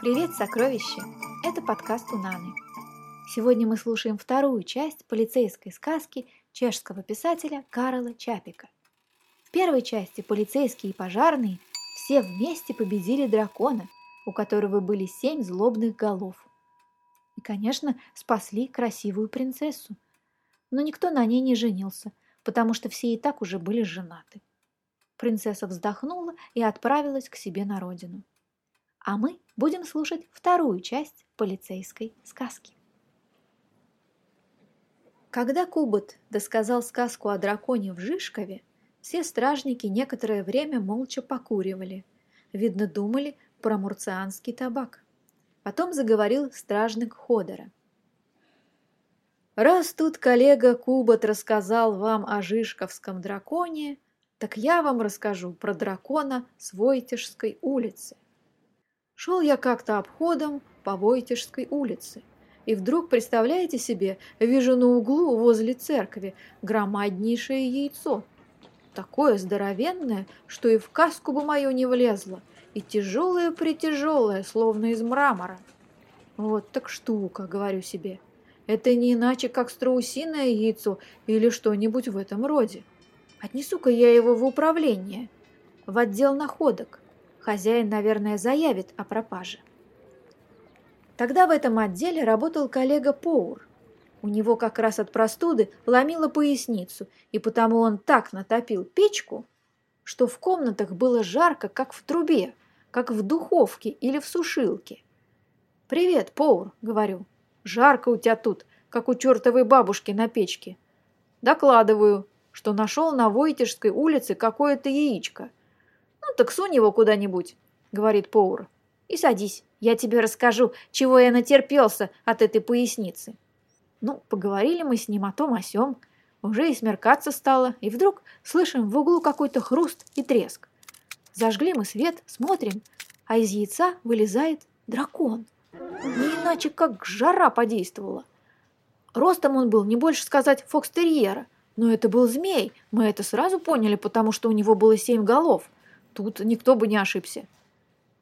Привет, сокровища! Это подкаст Унаны. Сегодня мы слушаем вторую часть полицейской сказки чешского писателя Карла Чапика. В первой части полицейские и пожарные все вместе победили дракона, у которого были семь злобных голов. И, конечно, спасли красивую принцессу. Но никто на ней не женился, потому что все и так уже были женаты. Принцесса вздохнула и отправилась к себе на родину а мы будем слушать вторую часть полицейской сказки. Когда Кубот досказал сказку о драконе в Жишкове, все стражники некоторое время молча покуривали. Видно, думали про мурцианский табак. Потом заговорил стражник Ходора. «Раз тут коллега Кубот рассказал вам о Жишковском драконе, так я вам расскажу про дракона с Войтежской улицы. Шел я как-то обходом по Войтежской улице. И вдруг, представляете себе, вижу на углу возле церкви громаднейшее яйцо. Такое здоровенное, что и в каску бы мою не влезло, и тяжелое-притяжелое, словно из мрамора. Вот так штука, говорю себе. Это не иначе, как страусиное яйцо или что-нибудь в этом роде. Отнесу-ка я его в управление, в отдел находок. Хозяин, наверное, заявит о пропаже. Тогда в этом отделе работал коллега Поур. У него как раз от простуды ломило поясницу, и потому он так натопил печку, что в комнатах было жарко, как в трубе, как в духовке или в сушилке. «Привет, Поур», — говорю. «Жарко у тебя тут, как у чертовой бабушки на печке». Докладываю, что нашел на Войтежской улице какое-то яичко. «Ну так сунь его куда-нибудь», — говорит Поур. «И садись, я тебе расскажу, чего я натерпелся от этой поясницы». Ну, поговорили мы с ним о том о сём. Уже и смеркаться стало, и вдруг слышим в углу какой-то хруст и треск. Зажгли мы свет, смотрим, а из яйца вылезает дракон. Не иначе, как жара подействовала. Ростом он был, не больше сказать, фокстерьера, но это был змей, мы это сразу поняли, потому что у него было семь голов – Тут никто бы не ошибся.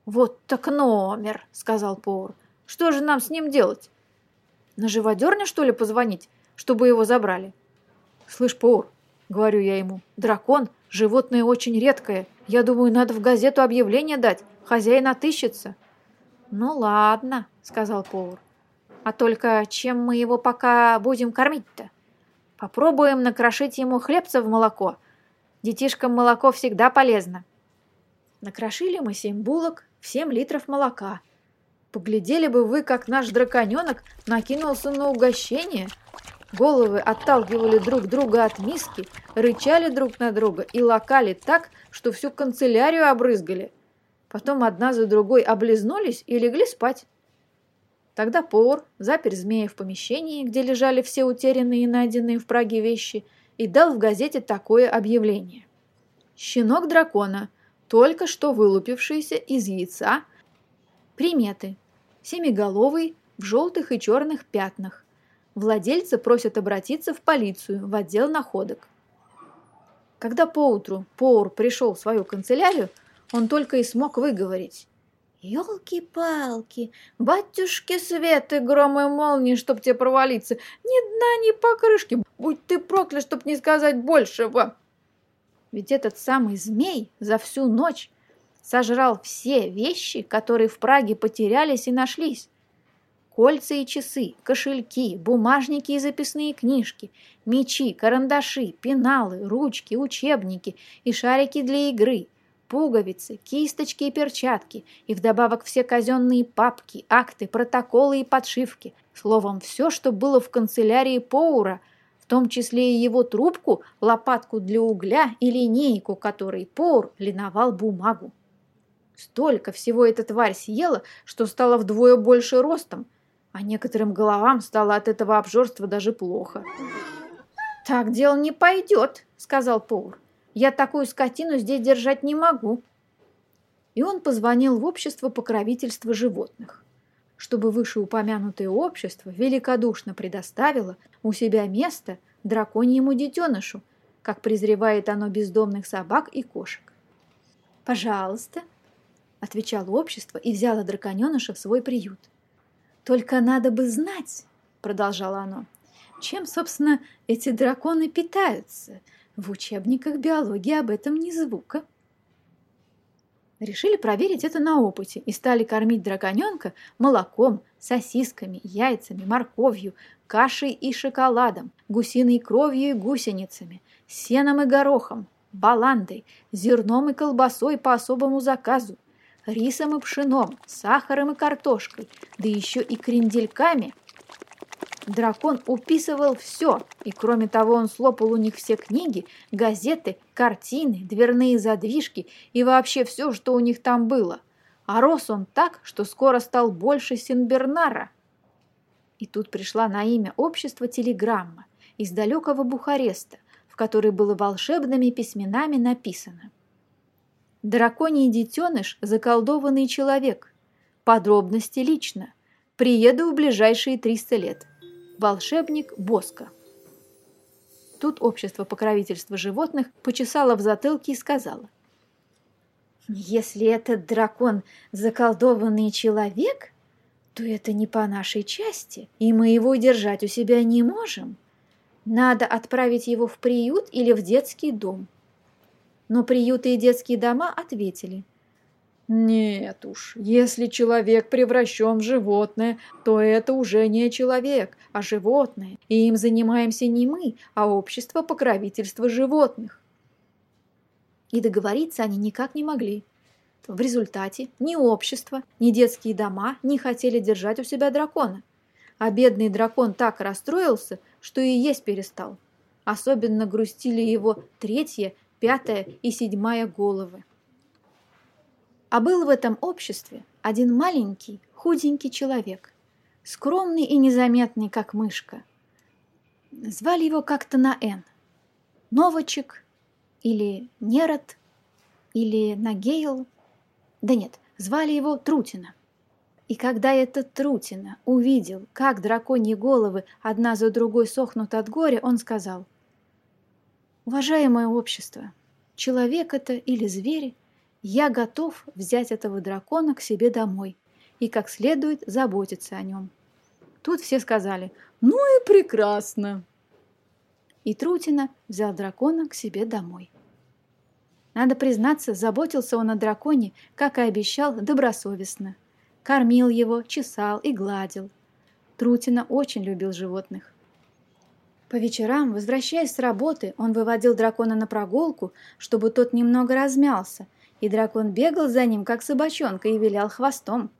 «Вот так номер», — сказал повар. «Что же нам с ним делать? На живодерне, что ли, позвонить, чтобы его забрали?» «Слышь, повар», — говорю я ему, — «дракон — животное очень редкое. Я думаю, надо в газету объявление дать. Хозяин отыщется». «Ну ладно», — сказал повар. «А только чем мы его пока будем кормить-то? Попробуем накрошить ему хлебца в молоко. Детишкам молоко всегда полезно». Накрошили мы семь булок семь литров молока. Поглядели бы вы, как наш драконенок накинулся на угощение. Головы отталкивали друг друга от миски, рычали друг на друга и лакали так, что всю канцелярию обрызгали. Потом одна за другой облизнулись и легли спать. Тогда повар запер змея в помещении, где лежали все утерянные и найденные в Праге вещи, и дал в газете такое объявление. «Щенок дракона только что вылупившийся из яйца. Приметы. Семиголовый, в желтых и черных пятнах. Владельца просят обратиться в полицию, в отдел находок. Когда поутру Поур пришел в свою канцелярию, он только и смог выговорить. «Елки-палки, батюшки светы, громы и молнии, чтоб тебе провалиться! Ни дна, ни покрышки! Будь ты проклят, чтоб не сказать большего!» Ведь этот самый змей за всю ночь сожрал все вещи, которые в Праге потерялись и нашлись. Кольца и часы, кошельки, бумажники и записные книжки, мечи, карандаши, пеналы, ручки, учебники и шарики для игры, пуговицы, кисточки и перчатки, и вдобавок все казенные папки, акты, протоколы и подшивки. Словом, все, что было в канцелярии Поура – в том числе и его трубку, лопатку для угля и линейку, которой Пор линовал бумагу. Столько всего эта тварь съела, что стало вдвое больше ростом, а некоторым головам стало от этого обжорства даже плохо. «Так дело не пойдет», — сказал повар. «Я такую скотину здесь держать не могу». И он позвонил в общество покровительства животных чтобы вышеупомянутое общество великодушно предоставило у себя место драконьему детенышу, как презревает оно бездомных собак и кошек. «Пожалуйста». отвечало общество и взяло драконеныша в свой приют. «Только надо бы знать», — продолжало оно, — «чем, собственно, эти драконы питаются. В учебниках биологии об этом ни звука». Решили проверить это на опыте и стали кормить драконенка молоком, сосисками, яйцами, морковью, кашей и шоколадом, гусиной кровью и гусеницами, сеном и горохом, баландой, зерном и колбасой по особому заказу, рисом и пшеном, сахаром и картошкой, да еще и крендельками. Дракон уписывал все, и кроме того он слопал у них все книги, газеты, картины, дверные задвижки и вообще все, что у них там было. А рос он так, что скоро стал больше Синбернара. И тут пришла на имя общества телеграмма из далекого Бухареста, в которой было волшебными письменами написано Драконий детеныш – заколдованный человек. Подробности лично. Приеду в ближайшие 300 лет. Волшебник Боска. Тут общество покровительства животных почесало в затылке и сказало. «Если этот дракон – заколдованный человек, то это не по нашей части, и мы его держать у себя не можем. Надо отправить его в приют или в детский дом но приюты и детские дома ответили. Нет уж, если человек превращен в животное, то это уже не человек, а животное, и им занимаемся не мы, а общество покровительства животных. И договориться они никак не могли. В результате ни общество, ни детские дома не хотели держать у себя дракона. А бедный дракон так расстроился, что и есть перестал. Особенно грустили его третье пятая и седьмая головы. А был в этом обществе один маленький, худенький человек, скромный и незаметный, как мышка. Звали его как-то на «Н». Новочек или Нерод или Нагейл. Да нет, звали его Трутина. И когда этот Трутина увидел, как драконьи головы одна за другой сохнут от горя, он сказал – Уважаемое общество, человек это или зверь, я готов взять этого дракона к себе домой и как следует заботиться о нем. Тут все сказали «Ну и прекрасно!» И Трутина взял дракона к себе домой. Надо признаться, заботился он о драконе, как и обещал, добросовестно. Кормил его, чесал и гладил. Трутина очень любил животных. По вечерам, возвращаясь с работы, он выводил дракона на прогулку, чтобы тот немного размялся, и дракон бегал за ним, как собачонка, и вилял хвостом.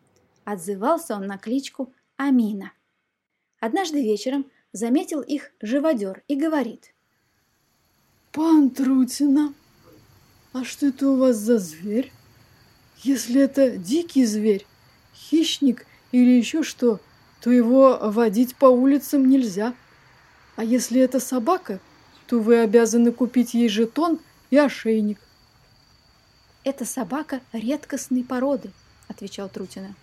Отзывался он на кличку Амина. Однажды вечером заметил их живодер и говорит. «Пан Трутина, а что это у вас за зверь? Если это дикий зверь, хищник или еще что, то его водить по улицам нельзя». А если это собака, то вы обязаны купить ей жетон и ошейник. «Это собака редкостной породы», — отвечал Трутина.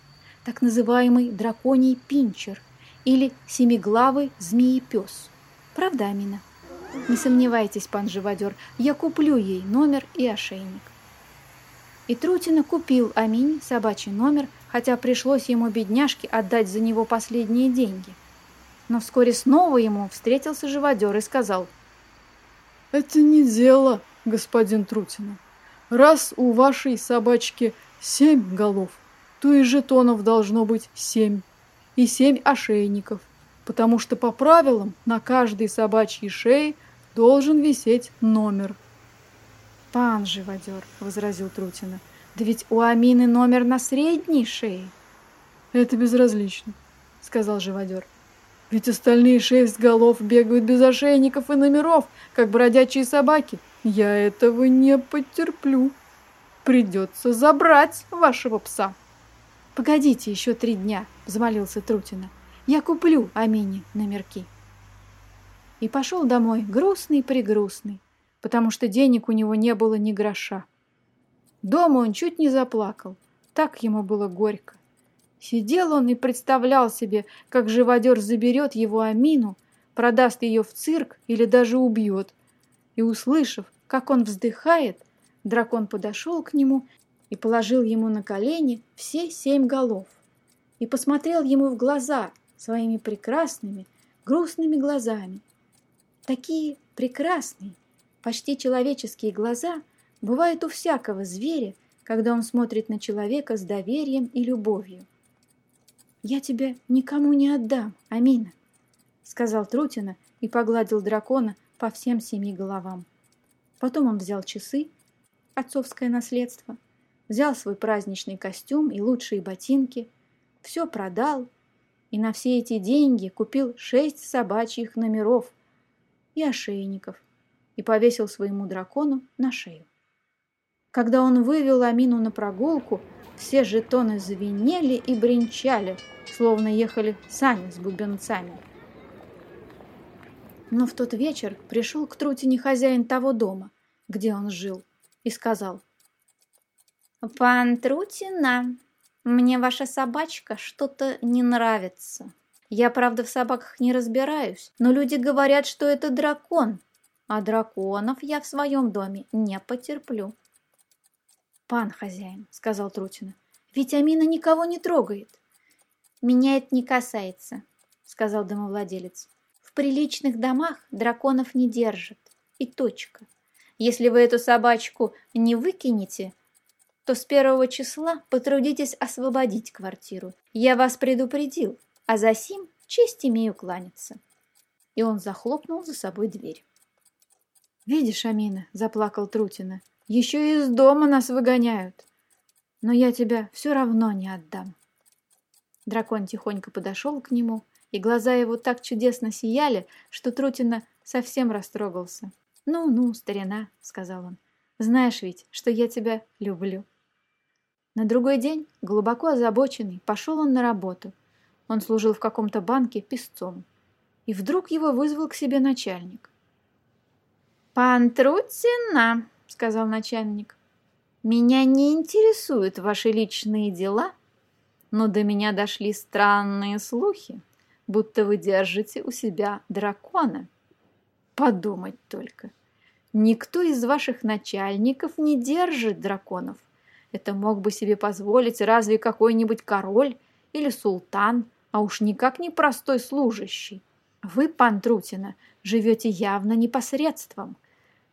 «Так называемый драконий пинчер или семиглавый змеепес. Правда, Амина?» «Не сомневайтесь, пан живодер, я куплю ей номер и ошейник». И Трутина купил Амине собачий номер, хотя пришлось ему, бедняжке, отдать за него последние деньги — но вскоре снова ему встретился живодер и сказал. «Это не дело, господин Трутина. Раз у вашей собачки семь голов, то и жетонов должно быть семь, и семь ошейников, потому что по правилам на каждой собачьей шее должен висеть номер». «Пан живодер», — возразил Трутина, — «да ведь у Амины номер на средней шее». «Это безразлично», — сказал живодер. Ведь остальные шесть голов бегают без ошейников и номеров, как бродячие собаки. Я этого не потерплю. Придется забрать вашего пса. Погодите еще три дня, взмолился Трутина. Я куплю Амине номерки. И пошел домой грустный-пригрустный, потому что денег у него не было ни гроша. Дома он чуть не заплакал, так ему было горько. Сидел он и представлял себе, как живодер заберет его Амину, продаст ее в цирк или даже убьет. И, услышав, как он вздыхает, дракон подошел к нему и положил ему на колени все семь голов и посмотрел ему в глаза своими прекрасными, грустными глазами. Такие прекрасные, почти человеческие глаза бывают у всякого зверя, когда он смотрит на человека с доверием и любовью. «Я тебя никому не отдам, Амина», — сказал Трутина и погладил дракона по всем семи головам. Потом он взял часы, отцовское наследство, взял свой праздничный костюм и лучшие ботинки, все продал и на все эти деньги купил шесть собачьих номеров и ошейников и повесил своему дракону на шею. Когда он вывел Амину на прогулку, все жетоны звенели и бренчали, словно ехали сани с бубенцами. Но в тот вечер пришел к Трутине хозяин того дома, где он жил, и сказал. «Пан Трутина, мне ваша собачка что-то не нравится. Я, правда, в собаках не разбираюсь, но люди говорят, что это дракон, а драконов я в своем доме не потерплю». «Пан хозяин», — сказал Трутина, — «ведь Амина никого не трогает». «Меня это не касается», — сказал домовладелец. «В приличных домах драконов не держат. И точка. Если вы эту собачку не выкинете, то с первого числа потрудитесь освободить квартиру. Я вас предупредил, а за сим честь имею кланяться». И он захлопнул за собой дверь. «Видишь, Амина», — заплакал Трутина, — еще и из дома нас выгоняют. Но я тебя все равно не отдам. Дракон тихонько подошел к нему, и глаза его так чудесно сияли, что Трутина совсем растрогался. «Ну-ну, старина», — сказал он, — «знаешь ведь, что я тебя люблю». На другой день, глубоко озабоченный, пошел он на работу. Он служил в каком-то банке песцом. И вдруг его вызвал к себе начальник. «Пан Трутина!» — сказал начальник. «Меня не интересуют ваши личные дела, но до меня дошли странные слухи, будто вы держите у себя дракона. Подумать только. Никто из ваших начальников не держит драконов. Это мог бы себе позволить разве какой-нибудь король или султан, а уж никак не простой служащий. Вы, пан Трутина, живете явно непосредством.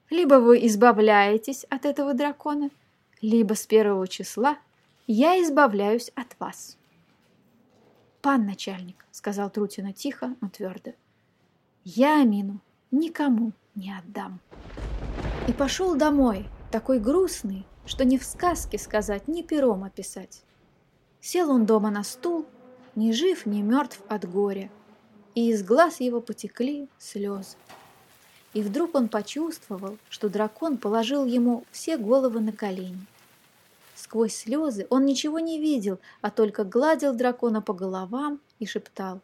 Либо вы избавляетесь от этого дракона, либо с первого числа я избавляюсь от вас. «Пан начальник», — сказал Трутина тихо, но твердо, — «я Амину никому не отдам». И пошел домой, такой грустный, что ни в сказке сказать, ни пером описать. Сел он дома на стул, ни жив, ни мертв от горя, и из глаз его потекли слезы. И вдруг он почувствовал, что дракон положил ему все головы на колени. Сквозь слезы он ничего не видел, а только гладил дракона по головам и шептал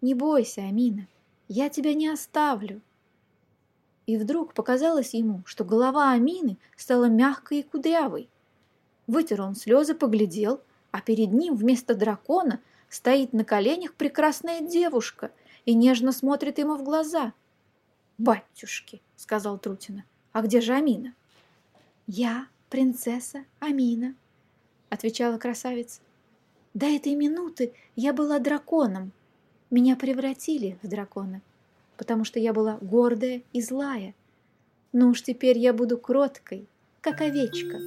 «Не бойся, Амина, я тебя не оставлю». И вдруг показалось ему, что голова Амины стала мягкой и кудрявой. Вытер он слезы, поглядел, а перед ним вместо дракона стоит на коленях прекрасная девушка и нежно смотрит ему в глаза – «Батюшки», — сказал Трутина, — «а где же Амина?» «Я принцесса Амина», — отвечала красавица. «До этой минуты я была драконом. Меня превратили в дракона, потому что я была гордая и злая. Но уж теперь я буду кроткой, как овечка».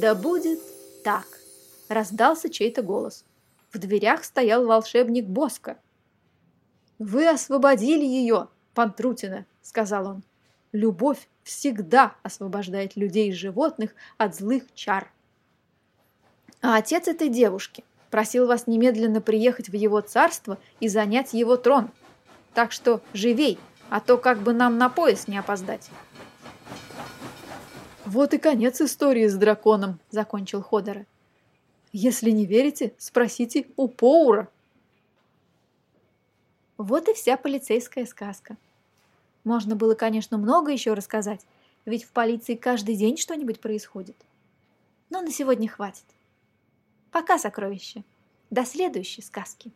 «Да будет так!» — раздался чей-то голос. В дверях стоял волшебник Боска. «Вы освободили ее!» пан Трутина», — сказал он. «Любовь всегда освобождает людей и животных от злых чар». А отец этой девушки просил вас немедленно приехать в его царство и занять его трон. Так что живей, а то как бы нам на пояс не опоздать. Вот и конец истории с драконом, закончил Ходора. Если не верите, спросите у Поура. Вот и вся полицейская сказка. Можно было, конечно, много еще рассказать, ведь в полиции каждый день что-нибудь происходит. Но на сегодня хватит. Пока, сокровище. До следующей сказки.